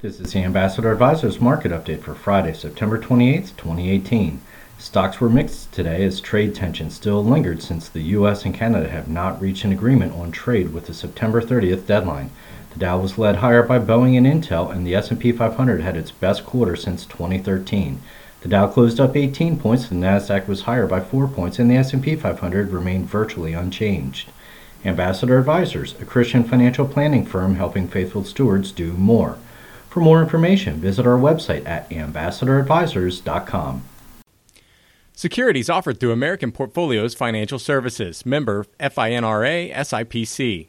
This is the Ambassador Advisors market update for Friday, September 28th, 2018. Stocks were mixed today as trade tensions still lingered since the US and Canada have not reached an agreement on trade with the September 30th deadline. The Dow was led higher by Boeing and Intel and the S&P 500 had its best quarter since 2013. The Dow closed up 18 points, the Nasdaq was higher by 4 points and the S&P 500 remained virtually unchanged. Ambassador Advisors, a Christian financial planning firm helping faithful stewards do more. For more information, visit our website at ambassadoradvisors.com. Securities offered through American Portfolios Financial Services, member FINRA SIPC.